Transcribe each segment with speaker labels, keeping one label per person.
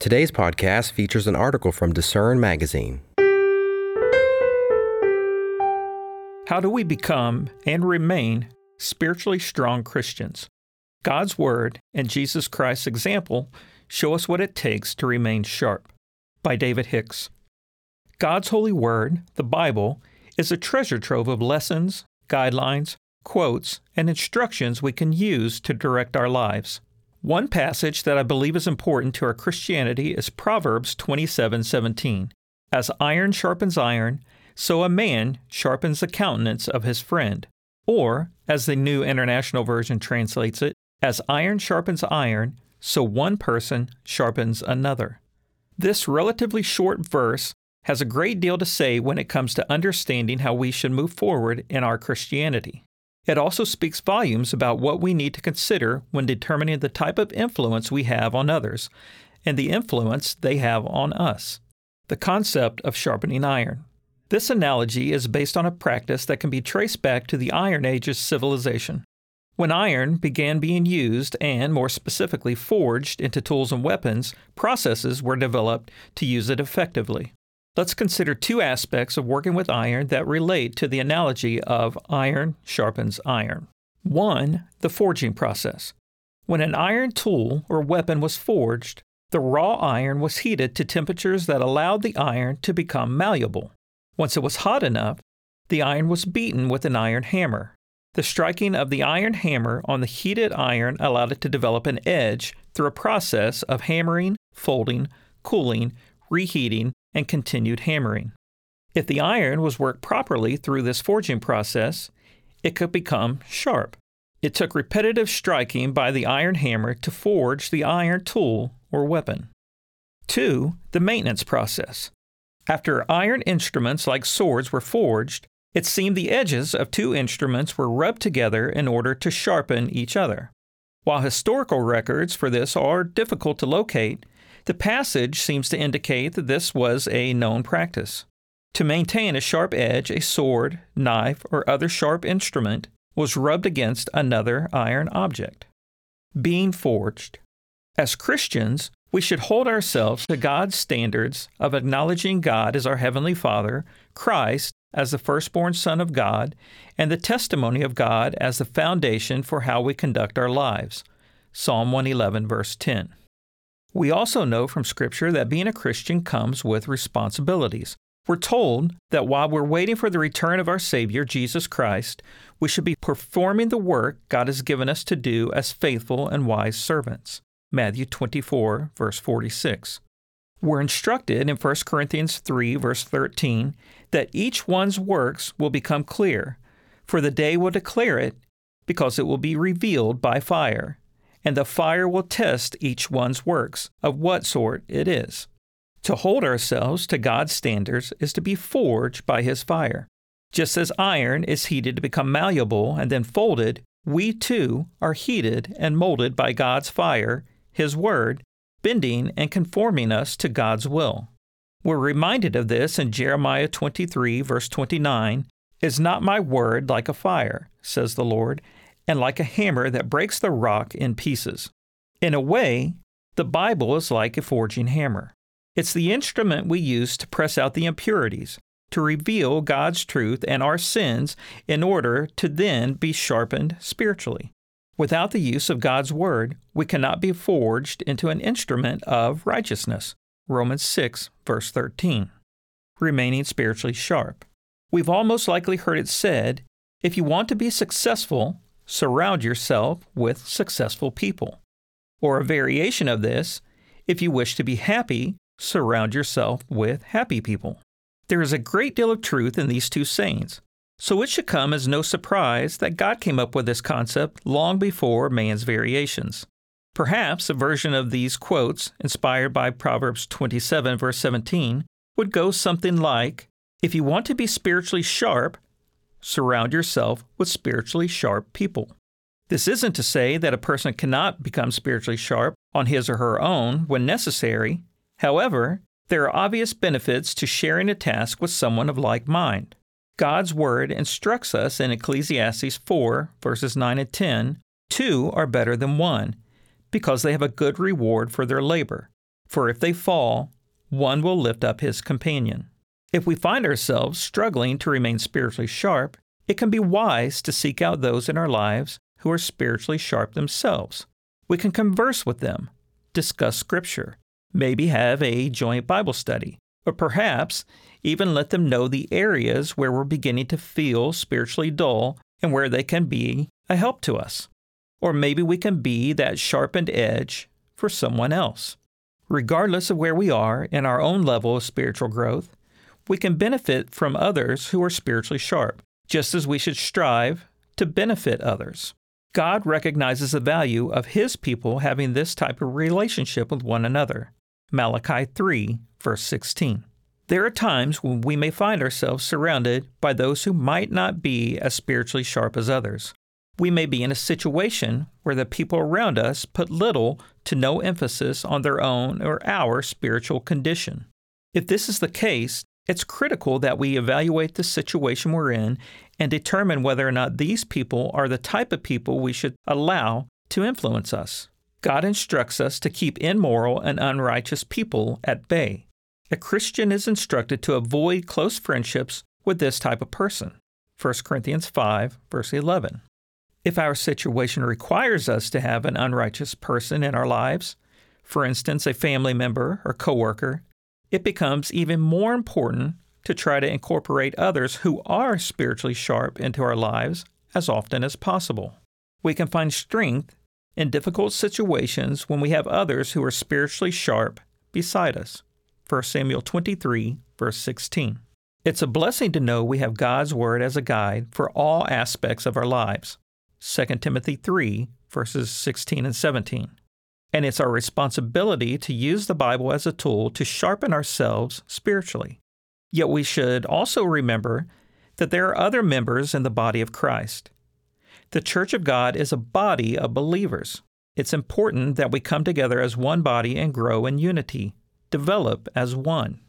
Speaker 1: Today's podcast features an article from Discern Magazine.
Speaker 2: How do we become and remain spiritually strong Christians? God's Word and Jesus Christ's example show us what it takes to remain sharp. By David Hicks. God's holy Word, the Bible, is a treasure trove of lessons, guidelines, quotes, and instructions we can use to direct our lives. One passage that I believe is important to our Christianity is Proverbs 27:17. As iron sharpens iron, so a man sharpens the countenance of his friend. Or, as the New International Version translates it, as iron sharpens iron, so one person sharpens another. This relatively short verse has a great deal to say when it comes to understanding how we should move forward in our Christianity. It also speaks volumes about what we need to consider when determining the type of influence we have on others and the influence they have on us. The concept of sharpening iron. This analogy is based on a practice that can be traced back to the Iron Age's civilization. When iron began being used and, more specifically, forged into tools and weapons, processes were developed to use it effectively. Let's consider two aspects of working with iron that relate to the analogy of iron sharpens iron. One, the forging process. When an iron tool or weapon was forged, the raw iron was heated to temperatures that allowed the iron to become malleable. Once it was hot enough, the iron was beaten with an iron hammer. The striking of the iron hammer on the heated iron allowed it to develop an edge through a process of hammering, folding, cooling, reheating, and continued hammering. If the iron was worked properly through this forging process, it could become sharp. It took repetitive striking by the iron hammer to forge the iron tool or weapon. 2. The maintenance process. After iron instruments like swords were forged, it seemed the edges of two instruments were rubbed together in order to sharpen each other. While historical records for this are difficult to locate, the passage seems to indicate that this was a known practice. To maintain a sharp edge, a sword, knife, or other sharp instrument was rubbed against another iron object. Being forged. As Christians, we should hold ourselves to God's standards of acknowledging God as our Heavenly Father, Christ as the firstborn Son of God, and the testimony of God as the foundation for how we conduct our lives. Psalm 111, verse 10. We also know from Scripture that being a Christian comes with responsibilities. We're told that while we're waiting for the return of our Savior, Jesus Christ, we should be performing the work God has given us to do as faithful and wise servants. Matthew 24, verse 46. We're instructed in 1 Corinthians 3, verse 13, that each one's works will become clear, for the day will declare it, because it will be revealed by fire and the fire will test each one's works, of what sort it is. To hold ourselves to God's standards is to be forged by His fire. Just as iron is heated to become malleable and then folded, we too are heated and molded by God's fire, His Word, bending and conforming us to God's will. We're reminded of this in Jeremiah 23, verse 29 Is not my word like a fire, says the Lord, and like a hammer that breaks the rock in pieces. In a way, the Bible is like a forging hammer. It's the instrument we use to press out the impurities, to reveal God's truth and our sins in order to then be sharpened spiritually. Without the use of God's Word, we cannot be forged into an instrument of righteousness. Romans 6, verse 13. Remaining spiritually sharp. We've almost likely heard it said if you want to be successful, surround yourself with successful people. Or a variation of this, if you wish to be happy, surround yourself with happy people. There is a great deal of truth in these two sayings, so it should come as no surprise that God came up with this concept long before man's variations. Perhaps a version of these quotes, inspired by Proverbs 27, verse 17, would go something like If you want to be spiritually sharp, Surround yourself with spiritually sharp people. This isn't to say that a person cannot become spiritually sharp on his or her own when necessary. However, there are obvious benefits to sharing a task with someone of like mind. God's Word instructs us in Ecclesiastes 4, verses 9 and 10 two are better than one, because they have a good reward for their labor. For if they fall, one will lift up his companion. If we find ourselves struggling to remain spiritually sharp, it can be wise to seek out those in our lives who are spiritually sharp themselves. We can converse with them, discuss Scripture, maybe have a joint Bible study, or perhaps even let them know the areas where we're beginning to feel spiritually dull and where they can be a help to us. Or maybe we can be that sharpened edge for someone else. Regardless of where we are in our own level of spiritual growth, we can benefit from others who are spiritually sharp, just as we should strive to benefit others. God recognizes the value of His people having this type of relationship with one another. Malachi 3, verse 16. There are times when we may find ourselves surrounded by those who might not be as spiritually sharp as others. We may be in a situation where the people around us put little to no emphasis on their own or our spiritual condition. If this is the case, it's critical that we evaluate the situation we're in and determine whether or not these people are the type of people we should allow to influence us. God instructs us to keep immoral and unrighteous people at bay. A Christian is instructed to avoid close friendships with this type of person. 1 Corinthians 5, verse 11. If our situation requires us to have an unrighteous person in our lives, for instance, a family member or coworker, it becomes even more important to try to incorporate others who are spiritually sharp into our lives as often as possible. We can find strength in difficult situations when we have others who are spiritually sharp beside us. 1 Samuel 23, verse 16. It's a blessing to know we have God's Word as a guide for all aspects of our lives. 2 Timothy 3, verses 16 and 17. And it's our responsibility to use the Bible as a tool to sharpen ourselves spiritually. Yet we should also remember that there are other members in the body of Christ. The Church of God is a body of believers. It's important that we come together as one body and grow in unity develop as one.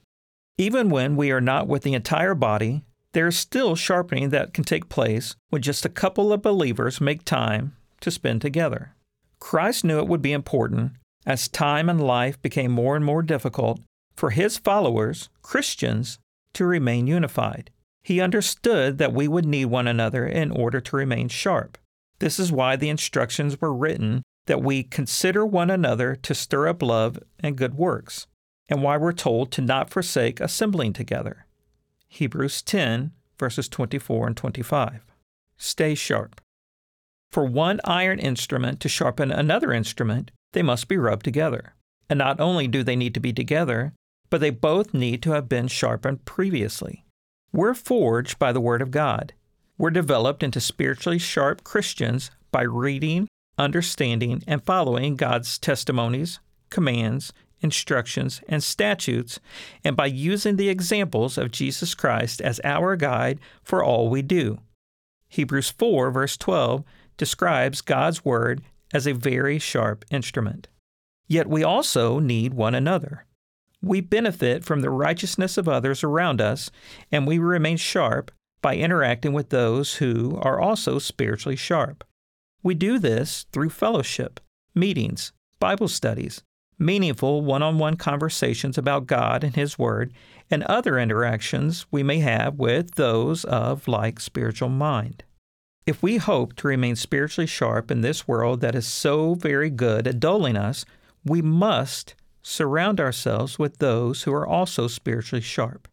Speaker 2: Even when we are not with the entire body, there is still sharpening that can take place when just a couple of believers make time to spend together. Christ knew it would be important, as time and life became more and more difficult, for his followers, Christians, to remain unified. He understood that we would need one another in order to remain sharp. This is why the instructions were written that we consider one another to stir up love and good works and why we're told to not forsake assembling together. Hebrews 10, verses 24 and 25. Stay sharp. For one iron instrument to sharpen another instrument, they must be rubbed together. And not only do they need to be together, but they both need to have been sharpened previously. We're forged by the Word of God. We're developed into spiritually sharp Christians by reading, understanding, and following God's testimonies, commands, instructions, and statutes, and by using the examples of Jesus Christ as our guide for all we do. Hebrews 4, verse 12, describes God's Word as a very sharp instrument. Yet we also need one another. We benefit from the righteousness of others around us, and we remain sharp by interacting with those who are also spiritually sharp. We do this through fellowship, meetings, Bible studies, meaningful one on one conversations about God and His Word, and other interactions we may have with those of like spiritual mind. If we hope to remain spiritually sharp in this world that is so very good at dulling us, we must surround ourselves with those who are also spiritually sharp.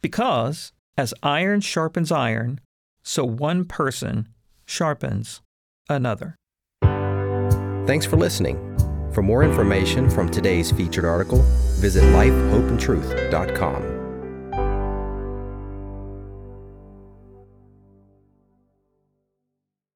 Speaker 2: Because, as iron sharpens iron, so one person sharpens another.
Speaker 1: Thanks for listening. For more information from today's featured article, visit lifehopeandtruth.com.